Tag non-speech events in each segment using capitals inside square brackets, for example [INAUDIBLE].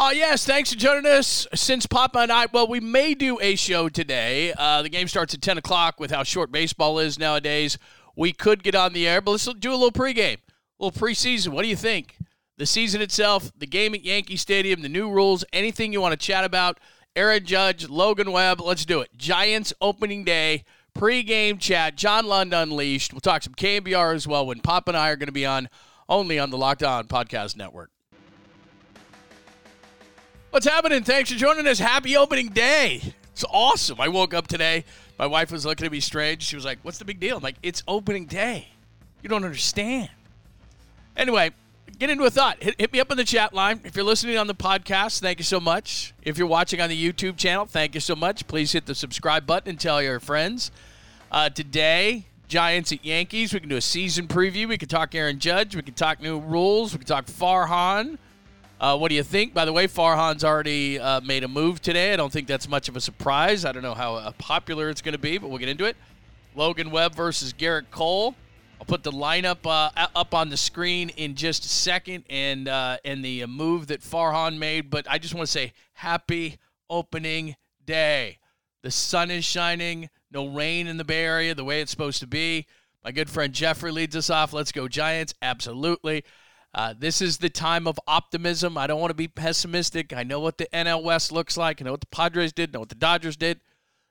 Oh, yes. Thanks for joining us. Since Papa and I, well, we may do a show today. Uh, the game starts at 10 o'clock with how short baseball is nowadays. We could get on the air, but let's do a little pregame, a little preseason. What do you think? The season itself, the game at Yankee Stadium, the new rules, anything you want to chat about. Aaron Judge, Logan Webb, let's do it. Giants opening day, pregame chat, John Lund Unleashed. We'll talk some KNBR as well when Pop and I are going to be on only on the Locked On Podcast Network. What's happening? Thanks for joining us. Happy opening day. It's awesome. I woke up today. My wife was looking at me strange. She was like, What's the big deal? I'm like, It's opening day. You don't understand. Anyway, get into a thought. Hit, hit, me up in the chat line. If you're listening on the podcast, thank you so much. If you're watching on the YouTube channel, thank you so much. Please hit the subscribe button and tell your friends. Uh, today, Giants at Yankees. We can do a season preview. We can talk Aaron Judge. We can talk new rules. We can talk Farhan. Uh, what do you think? By the way, Farhan's already uh, made a move today. I don't think that's much of a surprise. I don't know how uh, popular it's going to be, but we'll get into it. Logan Webb versus Gerrit Cole. I'll put the lineup uh, up on the screen in just a second, and uh, and the uh, move that Farhan made. But I just want to say happy opening day. The sun is shining. No rain in the Bay Area the way it's supposed to be. My good friend Jeffrey leads us off. Let's go Giants! Absolutely. Uh, this is the time of optimism. I don't want to be pessimistic. I know what the NL West looks like. I know what the Padres did. Know what the Dodgers did.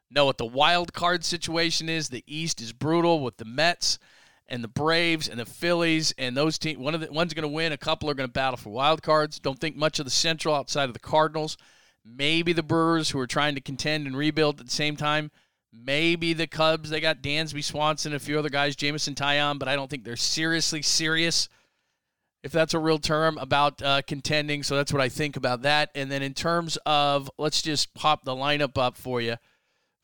Know what the wild card situation is. The East is brutal with the Mets and the Braves and the Phillies and those teams. One of the one's going to win. A couple are going to battle for wild cards. Don't think much of the Central outside of the Cardinals. Maybe the Brewers who are trying to contend and rebuild at the same time. Maybe the Cubs. They got Dansby Swanson, and a few other guys, Jameson Taillon, but I don't think they're seriously serious if that's a real term, about uh, contending. So that's what I think about that. And then in terms of, let's just pop the lineup up for you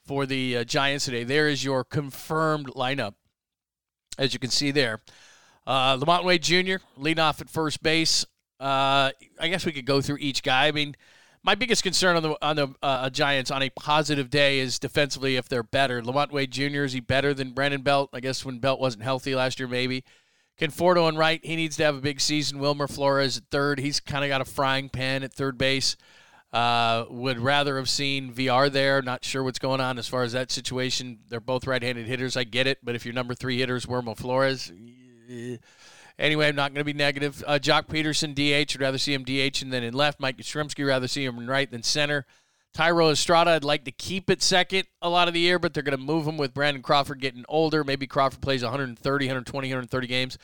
for the uh, Giants today. There is your confirmed lineup, as you can see there. Uh, LaMonte Wade Jr. leading off at first base. Uh, I guess we could go through each guy. I mean, my biggest concern on the on the uh, Giants on a positive day is defensively if they're better. LaMonte Wade Jr. is he better than Brandon Belt? I guess when Belt wasn't healthy last year, maybe. Conforto and right, he needs to have a big season. Wilmer Flores at third, he's kind of got a frying pan at third base. Uh, would rather have seen VR there. Not sure what's going on as far as that situation. They're both right-handed hitters. I get it, but if your number three hitter is Wilmer Flores, eh. anyway, I'm not going to be negative. Uh, Joc Pederson DH. Would rather see him DH and then in left. Mike Yastrzemski rather see him in right than center. Thairo Estrada, I'd like to keep it second a lot of the year, but they're going to move him with Brandon Crawford getting older. Maybe Crawford plays 130, 120, 130 games.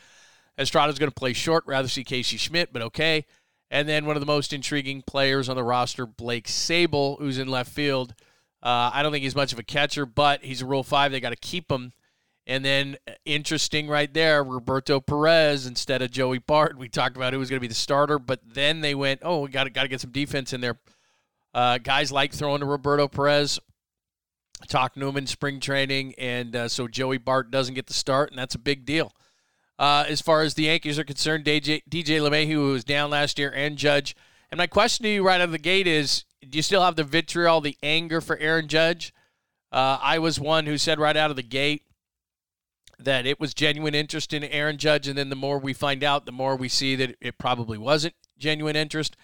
Estrada's going to play short. Rather see Casey Schmitt, but okay. And then one of the most intriguing players on the roster, Blake Sabol, who's in left field. Uh, I don't think he's much of a catcher, but he's a Rule 5. They got to keep him. And then uh, interesting right there, Roberto Perez instead of Joey Bart. We talked about who was going to be the starter, but then they went, oh, we got to got to get some defense in there. Uh, guys like throwing to Roberto Perez. Talk Newman spring training, and uh, so Joey Bart doesn't get the start, and that's a big deal. Uh, as far as the Yankees are concerned, DJ, DJ LeMahieu, who was down last year, and Judge. And my question to you right out of the gate is do you still have the vitriol, the anger for Aaron Judge? Uh, I was one who said right out of the gate that it was genuine interest in Aaron Judge, and then the more we find out, the more we see that it probably wasn't genuine interest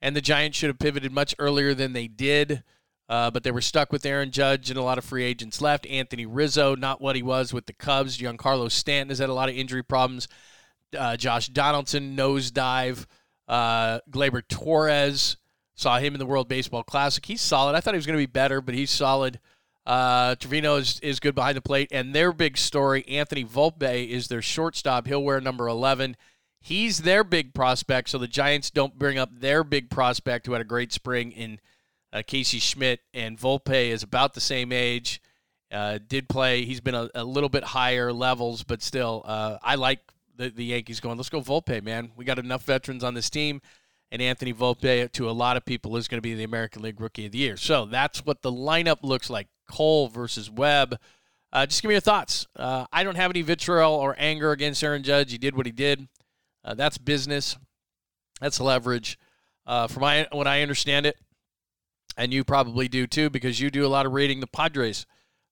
and the Giants should have pivoted much earlier than they did. Uh, but they were stuck with Aaron Judge and a lot of free agents left. Anthony Rizzo, not what he was with the Cubs. Giancarlo Stanton has had a lot of injury problems. Uh, Josh Donaldson, nosedive. Uh, Gleyber Torres, saw him in the World Baseball Classic. He's solid. I thought he was going to be better, but he's solid. Uh, Trevino is, is good behind the plate. And their big story, Anthony Volpe, is their shortstop. He'll wear number 11. He's their big prospect, so the Giants don't bring up their big prospect who had a great spring in uh, Casey Schmitt. And Volpe is about the same age. Uh, did play. He's been a, a, little bit higher levels, but still, uh, I like the, the Yankees going. Let's go Volpe, man. We got enough veterans on this team, and Anthony Volpe, to a lot of people, is going to be the American League Rookie of the Year. So that's what the lineup looks like: Cole versus Webb. Uh, just give me your thoughts. Uh, I don't have any vitriol or anger against Aaron Judge. He did what he did. Uh, that's business. That's leverage. Uh, from my, what I understand it, and you probably do too, because you do a lot of reading. The Padres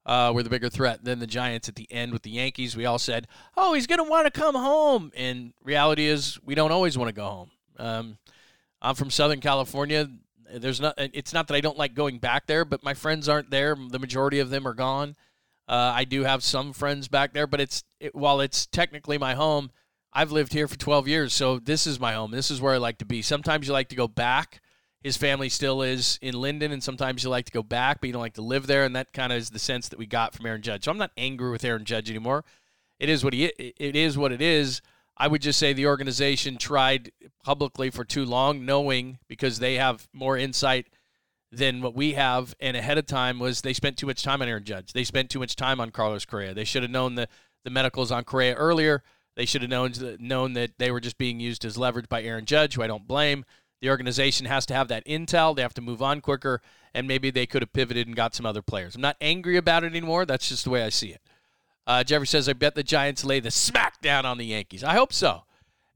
uh, were the bigger threat than the Giants at the end with the Yankees. We all said, "Oh, he's going to want to come home." And reality is, we don't always want to go home. Um, I'm from Southern California. There's not. It's not that I don't like going back there, but my friends aren't there. The majority of them are gone. Uh, I do have some friends back there, but it's it, while it's technically my home, I've lived here for 12 years, so this is my home. This is where I like to be. Sometimes you like to go back. His family still is in Linden, and sometimes you like to go back, but you don't like to live there, and that kind of is the sense that we got from Aaron Judge. So I'm not angry with Aaron Judge anymore. It is what he it is what it is. I would just say the organization tried publicly for too long, knowing because they have more insight than what we have, and ahead of time was they spent too much time on Aaron Judge. They spent too much time on Carlos Correa. They should have known the the medicals on Correa earlier. They should have known known that they were just being used as leverage by Aaron Judge, who I don't blame. The organization has to have that intel. They have to move on quicker, and maybe they could have pivoted and got some other players. I'm not angry about it anymore. That's just the way I see it. Uh, Jeffrey says, I bet the Giants lay the smack down on the Yankees. I hope so.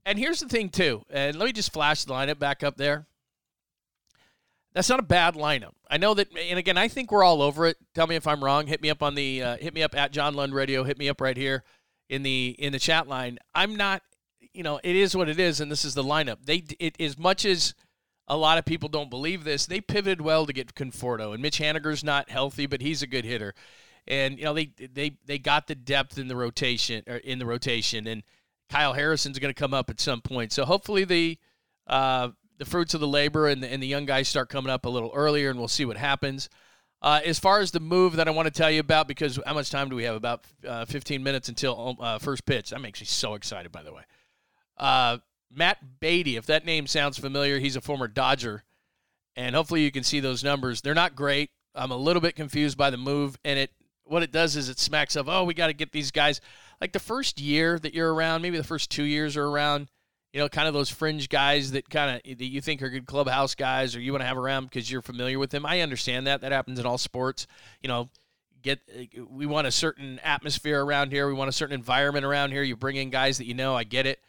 And here's the thing, too. And let me just flash the lineup back up there. That's not a bad lineup. I know that, and again, I think we're all over it. Tell me if I'm wrong. Hit me up on the, uh, hit me up at John Lund Radio. Hit me up right here in the in the chat line. I'm not, you know, it is what it is, and this is the lineup. They, it as much as a lot of people don't believe this, they pivoted well to get Conforto, and Mitch Haniger's not healthy, but he's a good hitter and you know they they they got the depth in the rotation or in the rotation, and Kyle Harrison's going to come up at some point. So hopefully the uh, the fruits of the labor and the, and the young guys start coming up a little earlier, and we'll see what happens. Uh, as far as the move that I want to tell you about, because how much time do we have? About uh, 15 minutes until uh, first pitch. That makes me so excited, by the way. Uh, Matt Beaty, if that name sounds familiar, he's a former Dodger, and hopefully you can see those numbers. They're not great. I'm a little bit confused by the move, and it what it does is it smacks of, oh, we got to get these guys. Like the first year that you're around, maybe the first two years are around, you know, kind of those fringe guys that kind of that you think are good clubhouse guys or you want to have around because you're familiar with them. I understand that. That happens in all sports. You know, get we want a certain atmosphere around here. We want a certain environment around here. You bring in guys that you know. I get it.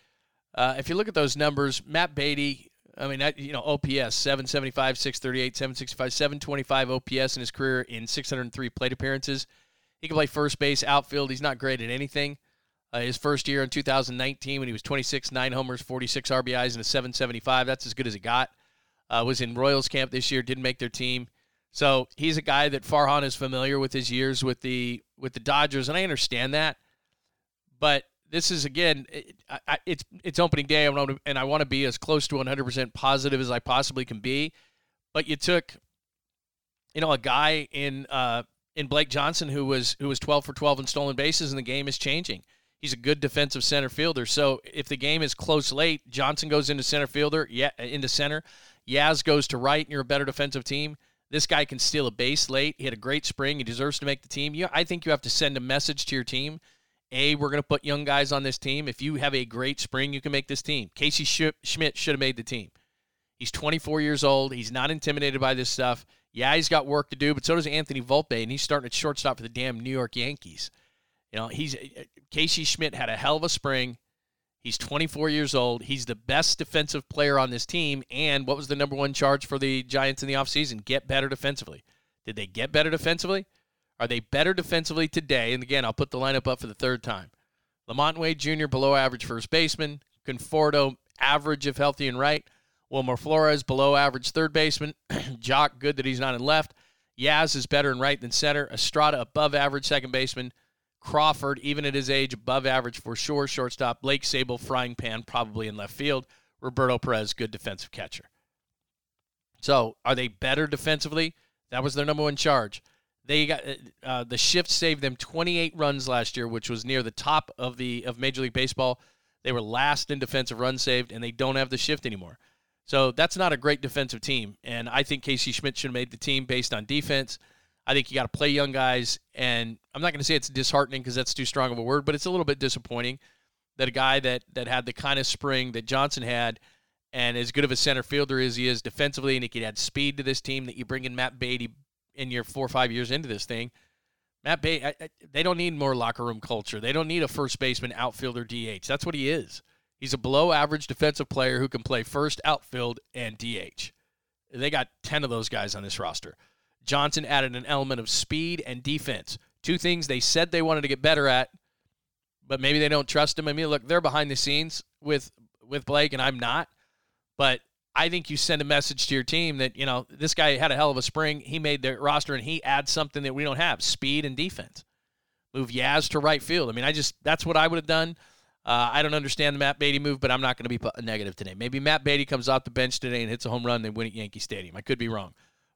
Uh, if you look at those numbers, Matt Beaty, I mean, you know, OPS 775, 638, 765, 725 OPS in his career in 603 plate appearances. He can play first base, outfield. He's not great at anything. Uh, his first year in 2019, when he was 26, nine homers, 46 RBIs, and a 775. That's as good as it got. Uh, was in Royals camp this year. Didn't make their team. So he's a guy that Farhan is familiar with his years with the with the Dodgers, and I understand that. But this is again, it, I, it's it's opening day, and I want to be as close to 100% positive as I possibly can be. But you took, you know, a guy in uh, in Blake Johnson, who was who was 12 for 12 in stolen bases, and the game is changing. He's a good defensive center fielder. So if the game is close late, Johnson goes into center fielder, yeah, into center. Yaz goes to right, and you're a better defensive team. This guy can steal a base late. He had a great spring. He deserves to make the team. You, I think you have to send a message to your team. A, we're going to put young guys on this team. If you have a great spring, you can make this team. Casey Schmitt should have made the team. He's 24 years old. He's not intimidated by this stuff. Yeah, he's got work to do, but so does Anthony Volpe, and he's starting at shortstop for the damn New York Yankees. You know, he's Casey Schmitt had a hell of a spring. He's 24 years old. He's the best defensive player on this team. And what was the number one charge for the Giants in the offseason? Get better defensively. Did they get better defensively? Are they better defensively today? And again, I'll put the lineup up for the third time. LaMonte Wade Jr., below average first baseman. Conforto, average if healthy and right. Wilmer Flores, below average third baseman. [CLEARS THROAT] Jock, good that he's not in left. Yaz is better in right than center. Estrada, above average second baseman. Crawford, even at his age, above average for sure. Shortstop. Blake Sabol, frying pan, probably in left field. Roberto Perez, good defensive catcher. So, are they better defensively? That was their number one charge. They got uh, uh the shift saved them 28 runs last year, which was near the top of the of Major League Baseball. They were last in defensive runs saved, and they don't have the shift anymore. So that's not a great defensive team. And I think Casey Schmitt should have made the team based on defense. I think you got to play young guys. And I'm not going to say it's disheartening because that's too strong of a word, but it's a little bit disappointing that a guy that, that had the kind of spring that Johnson had and as good of a center fielder as he is defensively, and he could add speed to this team, that you bring in Matt Beaty in your four or five years into this thing. Matt Beaty, they don't need more locker room culture. They don't need a first baseman, outfielder, DH. That's what he is. He's a below average defensive player who can play first, outfield, and DH. They got 10 of those guys on this roster. Johnson added an element of speed and defense. Two things they said they wanted to get better at, but maybe they don't trust him. I mean, look, they're behind the scenes with with Blake, and I'm not. But I think you send a message to your team that, you know, this guy had a hell of a spring. He made the roster and he adds something that we don't have speed and defense. Move Yaz to right field. I mean, I just, that's what I would have done. Uh, I don't understand the Matt Beaty move, but I'm not going to be negative today. Maybe Matt Beaty comes off the bench today and hits a home run, they win at Yankee Stadium. I could be wrong.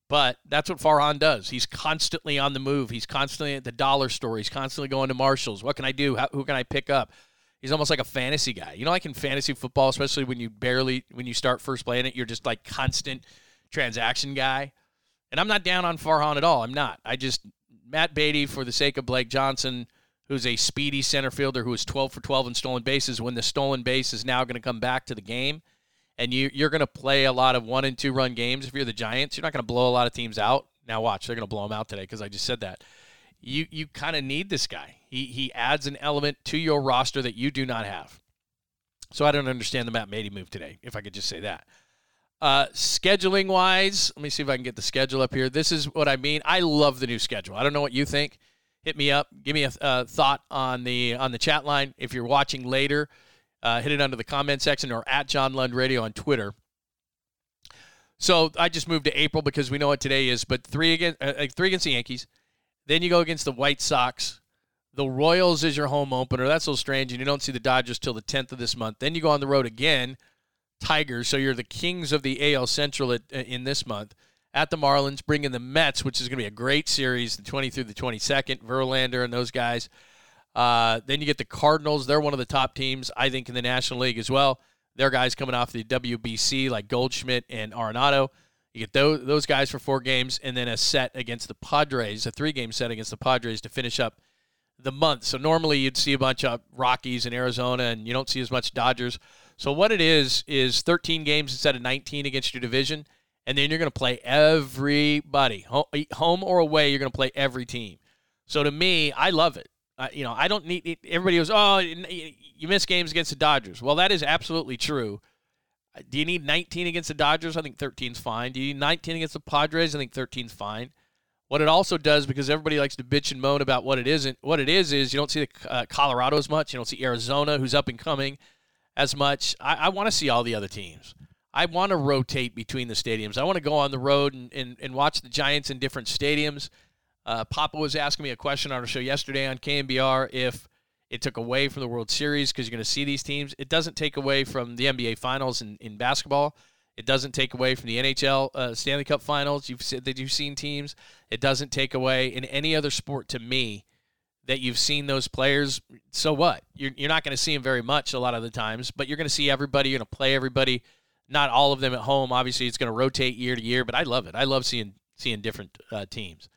But that's what Farhan does. He's constantly on the move. He's constantly at the dollar store. He's constantly going to Marshalls. What can I do? How, who can I pick up? He's almost like a fantasy guy. You know, like in fantasy football, especially when you barely when you start first playing it, you're just like constant transaction guy. And I'm not down on Farhan at all. I'm not. I just Matt Beaty for the sake of Blake Johnson, who's a speedy center fielder who is 12 for 12 in stolen bases. When the stolen base is now going to come back to the game, and you you're going to play a lot of one and two run games. If you're the Giants, you're not going to blow a lot of teams out. Now watch, they're going to blow them out today because I just said that you you kind of need this guy. He he adds an element to your roster that you do not have. So I don't understand the Matt Beaty move today. If I could just say that. Uh, scheduling wise, let me see if I can get the schedule up here. This is what I mean. I love the new schedule. I don't know what you think. Hit me up. Give me a uh, thought on the on the chat line. If you're watching later, uh, hit it under the comment section or at John Lund Radio on Twitter. So I just moved to April because we know what today is. But three against uh, three against the Yankees, then you go against the White Sox. The Royals is your home opener. That's a little strange, and you don't see the Dodgers till the 10th of this month. Then you go on the road again, Tigers. So you're the kings of the AL Central at, uh, in this month. At the Marlins, bring in the Mets, which is going to be a great series, the 20 through the 22nd. Verlander and those guys. Uh, then you get the Cardinals. They're one of the top teams, I think, in the National League as well. Their guys coming off the WBC, like Goldschmidt and Arenado. You get those, those guys for four games, and then a set against the Padres, a three game set against the Padres to finish up the month. So normally you'd see a bunch of Rockies in Arizona, and you don't see as much Dodgers. So what it is is 13 games instead of 19 against your division, and then you're going to play everybody, home or away. You're going to play every team. So to me, I love it. Uh, you know, I don't need. Everybody goes, oh, you miss games against the Dodgers. Well, that is absolutely true. Do you need 19 against the Dodgers? I think 13's fine. Do you need 19 against the Padres? I think 13's fine. What it also does, because everybody likes to bitch and moan about what it isn't, what it is is you don't see the uh, Colorado as much. You don't see Arizona, who's up and coming, as much. I, I want to see all the other teams. I want to rotate between the stadiums. I want to go on the road and, and, and watch the Giants in different stadiums. Uh, Papa was asking me a question on our show yesterday on KNBR if it took away from the World Series because you're going to see these teams. It doesn't take away from the NBA Finals in, in basketball. It doesn't take away from the NHL uh, Stanley Cup Finals. You've said that you've seen teams. It doesn't take away in any other sport to me that you've seen those players. So what? You're, you're not going to see them very much a lot of the times, but you're going to see everybody. You're going to play everybody. Not all of them at home. Obviously, it's going to rotate year to year, but I love it. I love seeing seeing different uh, teams.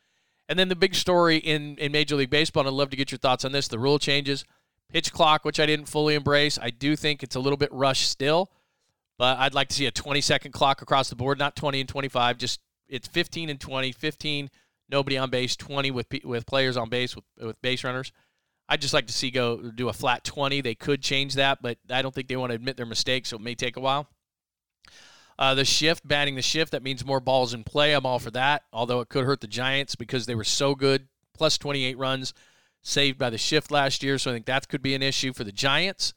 And then the big story in, in Major League Baseball, and I'd love to get your thoughts on this the rule changes. Pitch clock, which I didn't fully embrace. I do think it's a little bit rushed still, but I'd like to see a 20 second clock across the board, not 20 and 25. Just it's 15 and 20, 15 nobody on base, 20 with with players on base with, with base runners. I'd just like to see go do a flat 20. They could change that, but I don't think they want to admit their mistake, so it may take a while. Uh, the shift, batting the shift, that means more balls in play. I'm all for that, although it could hurt the Giants because they were so good. Plus 28 runs saved by the shift last year, so I think that could be an issue for the Giants.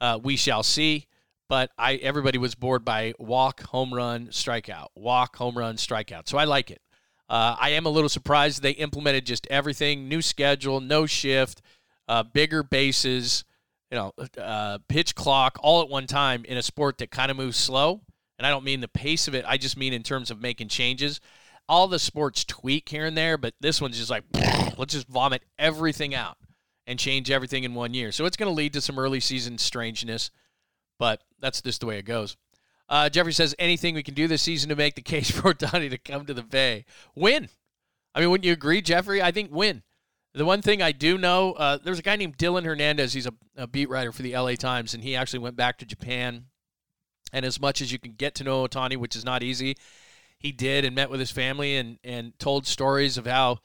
Uh, we shall see. But I everybody was bored by walk, home run, strikeout, walk, home run, strikeout. So I like it. Uh, I am a little surprised they implemented just everything: new schedule, no shift, uh, bigger bases, you know, uh, pitch clock, all at one time in a sport that kind of moves slow and I don't mean the pace of it. I just mean in terms of making changes. All the sports tweak here and there, but this one's just like [SNIFFS] let's just vomit everything out and change everything in one year. So it's going to lead to some early season strangeness, but that's just the way it goes. Uh, Jeffrey says anything we can do this season to make the case [LAUGHS] for Donnie to come to the Bay. Win. I mean, wouldn't you agree, Jeffrey? I think win. The one thing I do know, uh, there's a guy named Dylan Hernandez. He's a, a beat writer for the LA Times, and he actually went back to Japan and as much as you can get to know Ohtani, which is not easy, he did and met with his family and, and told stories of how,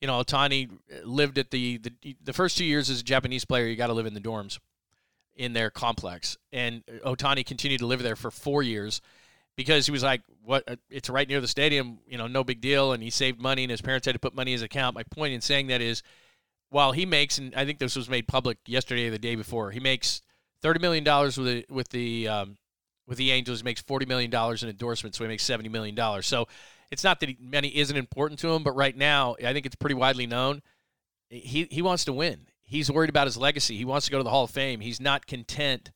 you know, Ohtani lived at the, the, the first two years as a Japanese player, you got to live in the dorms in their complex. And Ohtani continued to live there for four years because he was like, what, it's right near the stadium, you know, no big deal. And he saved money and his parents had to put money in his account. My point in saying that is, while he makes, and I think this was made public yesterday or the day before, he makes $30 million with the, with the, um, with the Angels. He makes $40 million in endorsements, so he makes $70 million. So it's not that money isn't important to him, but right now, I think it's pretty widely known. He, he wants to win. He's worried about his legacy. He wants to go to the Hall of Fame. He's not content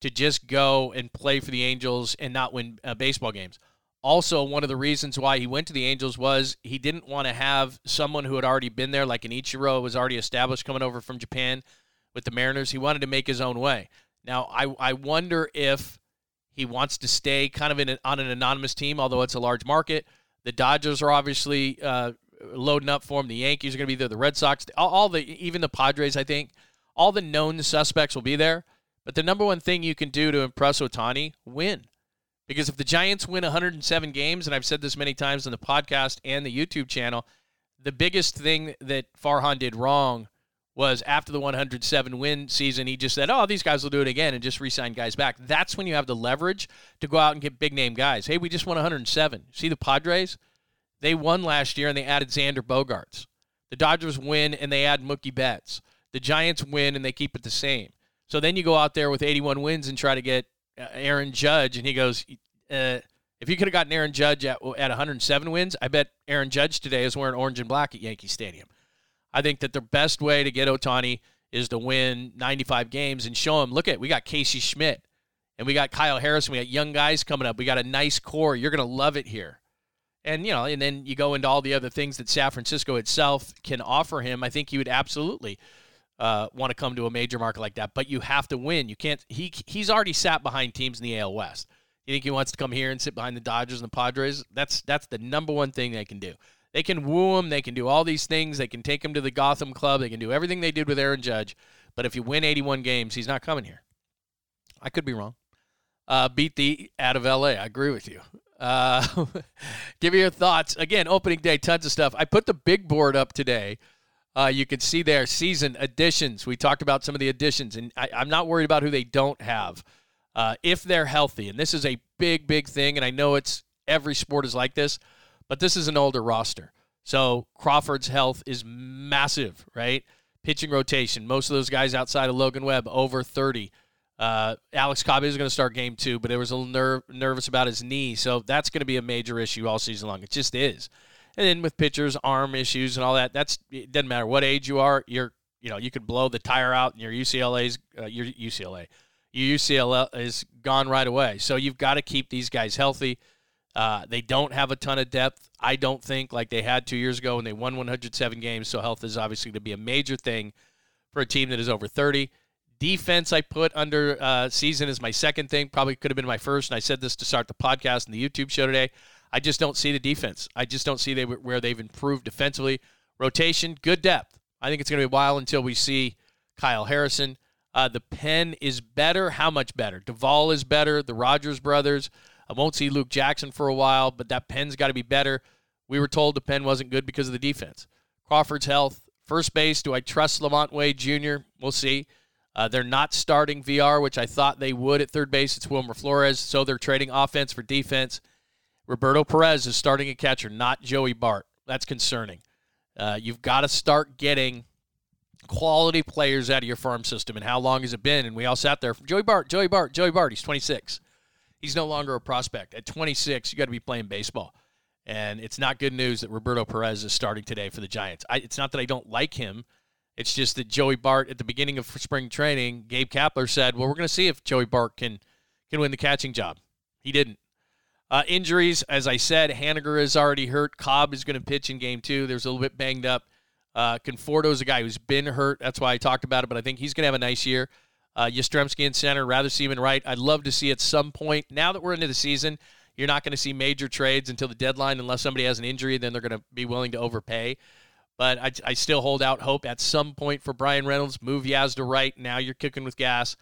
to just go and play for the Angels and not win uh, baseball games. Also, one of the reasons why he went to the Angels was he didn't want to have someone who had already been there, like an Ichiro was already established coming over from Japan with the Mariners. He wanted to make his own way. Now, I, I wonder if he wants to stay kind of in an, on an anonymous team, although it's a large market. The Dodgers are obviously uh, loading up for him. The Yankees are going to be there. The Red Sox, all, all the even the Padres, I think, all the known suspects will be there. But the number one thing you can do to impress Ohtani, win. Because if the Giants win 107 games, and I've said this many times on the podcast and the YouTube channel, the biggest thing that Farhan did wrong was after the 107 win season, he just said, "Oh, these guys will do it again," and just re-sign guys back. That's when you have the leverage to go out and get big name guys. Hey, we just won 107. See the Padres? They won last year and they added Xander Bogaerts. The Dodgers win and they add Mookie Betts. The Giants win and they keep it the same. So then you go out there with 81 wins and try to get uh, Aaron Judge, and he goes, uh, if you could have gotten Aaron Judge at, at 107 wins, I bet Aaron Judge today is wearing orange and black at Yankee Stadium. I think that the best way to get Ohtani is to win 95 games and show him, look at, we got Casey Schmitt and we got Kyle Harrison. We got young guys coming up. We got a nice core. You're going to love it here. And, you know, and then you go into all the other things that San Francisco itself can offer him. I think he would absolutely – uh, want to come to a major market like that. But you have to win. You can't. He he's already sat behind teams in the AL West. You think he wants to come here and sit behind the Dodgers and the Padres? That's that's the number one thing they can do. They can woo him. They can do all these things. They can take him to the Gotham Club. They can do everything they did with Aaron Judge. But if you win 81 games, he's not coming here. I could be wrong. Uh, beat the out of LA. I agree with you. Uh, [LAUGHS] give me your thoughts. Again, opening day, tons of stuff. I put the big board up today uh, you can see there season additions. We talked about some of the additions, and I, am not worried about who they don't have uh, if they're healthy. And this is a big, big thing. And I know it's every sport is like this, but this is an older roster. So Crawford's health is massive, right? Pitching rotation. Most of those guys outside of Logan Webb over 30. Uh, Alex Cobb is going to start game two, but it was a little ner- nervous about his knee. So that's going to be a major issue all season long. It just is. And then with pitchers, arm issues and all that, that's it doesn't matter what age you are. You're you know you could blow the tire out and your UCLA's uh, your UCLA, your UCLA is gone right away. So you've got to keep these guys healthy. Uh, they don't have a ton of depth, I don't think, like they had two years ago when they won 107 games. So health is obviously going to be a major thing for a team that is over 30. Defense, I put under uh, season is my second thing. Probably could have been my first. And I said this to start the podcast and the YouTube show today. I just don't see the defense. I just don't see they, where they've improved defensively. Rotation, good depth. I think it's going to be a while until we see Kyle Harrison. Uh, the pen is better. How much better? Doval is better. The Rogers brothers. I won't see Luke Jackson for a while, but that pen's got to be better. We were told the pen wasn't good because of the defense. Crawford's health. First base, do I trust LaMonte Wade Jr.? We'll see. Uh, they're not starting VR, which I thought they would at third base. It's Wilmer Flores, so they're trading offense for defense. Roberto Perez is starting a catcher, not Joey Bart. That's concerning. Uh, you've got to start getting quality players out of your farm system. And how long has it been? And we all sat there. Joey Bart, Joey Bart, Joey Bart. He's 26. He's no longer a prospect. At 26, you got to be playing baseball. And it's not good news that Roberto Perez is starting today for the Giants. I, it's not that I don't like him. It's just that Joey Bart at the beginning of spring training, Gabe Kapler said, "Well, we're going to see if Joey Bart can can win the catching job." He didn't. Uh, injuries, as I said, Haniger is already hurt. Cobb is going to pitch in game two. There's a little bit banged up. Uh, Conforto is a guy who's been hurt. That's why I talked about it, but I think he's going to have a nice year. Uh, Yastrzemski in center, rather Seaman right. I'd love to see at some point, now that we're into the season, you're not going to see major trades until the deadline unless somebody has an injury, then they're going to be willing to overpay. But I, I still hold out hope at some point for Bryan Reynolds. Move Yaz to right. Now you're kicking with gas.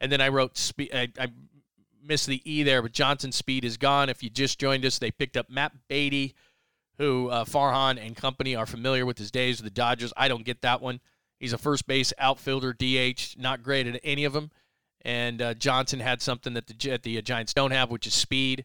And then I wrote, I, I missed the E there, but Johnson speed is gone. If you just joined us, they picked up Matt Beaty, who uh, Farhan and company are familiar with his days with the Dodgers. I don't get that one. He's a first base outfielder, DH, not great at any of them. And uh, Johnson had something that the, the Giants don't have, which is speed.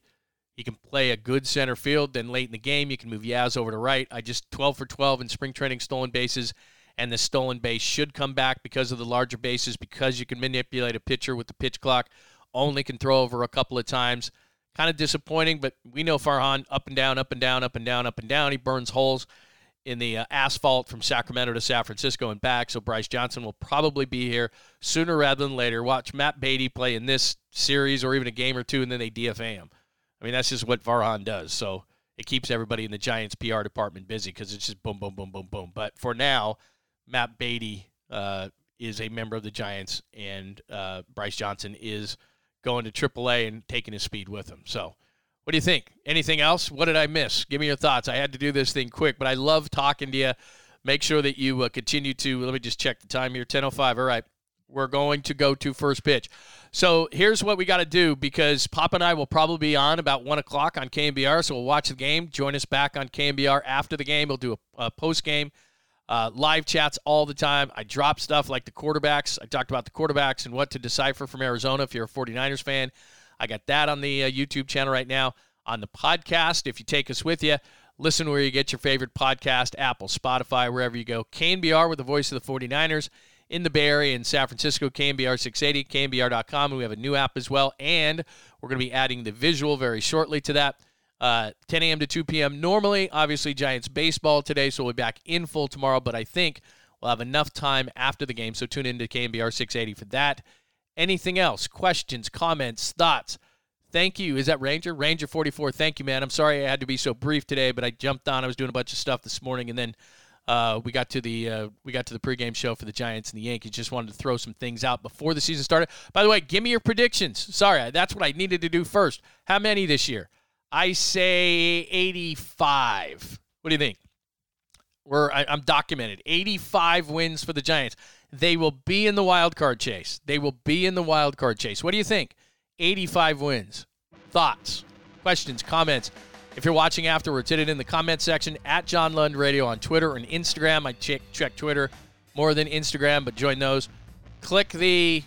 He can play a good center field. Then late in the game, you can move Yaz over to right. I just 12 for 12 in spring training stolen bases, and the stolen base should come back because of the larger bases, because you can manipulate a pitcher with the pitch clock only can throw over a couple of times. Kind of disappointing, but we know Farhan up and down, up and down, up and down, up and down. He burns holes in the uh, asphalt from Sacramento to San Francisco and back. So Bryce Johnson will probably be here sooner rather than later. Watch Matt Beaty play in this series or even a game or two, and then they DFA him. I mean, that's just what Farhan does. So it keeps everybody in the Giants PR department busy because it's just boom, boom, boom, boom, boom. But for now, Matt Beaty uh, is a member of the Giants, and uh, Bryce Johnson is going to AAA and taking his speed with him. So what do you think? Anything else? What did I miss? Give me your thoughts. I had to do this thing quick, but I love talking to you. Make sure that you uh, continue to. Let me just check the time here. 10:05. All right, we're going to go to first pitch. So here's what we got to do because Pop and I will probably be on about one o'clock on KNBR. So we'll watch the game. Join us back on KNBR after the game. We'll do a, a post game. Uh, live chats all the time. I drop stuff like the quarterbacks. I talked about the quarterbacks and what to decipher from Arizona if you're a 49ers fan. I got that on the uh, YouTube channel right now. On the podcast, if you take us with you, listen where you get your favorite podcast Apple, Spotify, wherever you go. KNBR with the voice of the 49ers in the Bay Area in San Francisco, KNBR 680, KNBR.com. And we have a new app as well. And we're going to be adding the visual very shortly to that. Uh, 10 a.m. to 2 p.m. Normally, obviously, Giants baseball today, so we'll be back in full tomorrow. But I think we'll have enough time after the game, so tune in to KNBR 680 for that. Anything else? Questions, comments, thoughts? Thank you. Is that Ranger? Ranger 44. Thank you, man. I'm sorry I had to be so brief today, but I jumped on. I was doing a bunch of stuff this morning, and then uh, we got to the uh, we got to the pregame show for the Giants and the Yankees. Just wanted to throw some things out before the season started. By the way, give me your predictions. Sorry, that's what I needed to do first. How many this year? I say 85. What do you think? We're I, I'm documented. 85 wins for the Giants. They will be in the wild card chase. They will be in the wild card chase. What do you think? 85 wins. Thoughts, questions, comments. If you're watching afterwards, hit it in the comment section at John Lund Radio on Twitter and Instagram. I check, check Twitter more than Instagram, but join those. Click the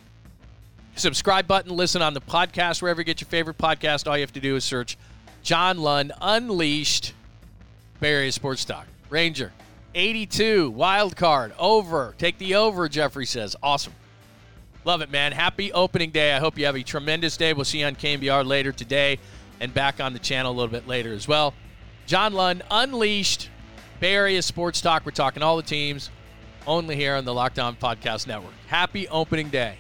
subscribe button. Listen on the podcast wherever you get your favorite podcast. All you have to do is search John Lund Unleashed Bay Area Sports Talk. Ranger 82 wild card over. Take the over. Jeffrey says awesome. Love it, man. Happy opening day. I hope you have a tremendous day. We'll see you on KNBR later today and back on the channel a little bit later as well. John Lund, Unleashed, Bay Area Sports Talk. We're talking all the teams only here on the Locked On Podcast Network. Happy opening day.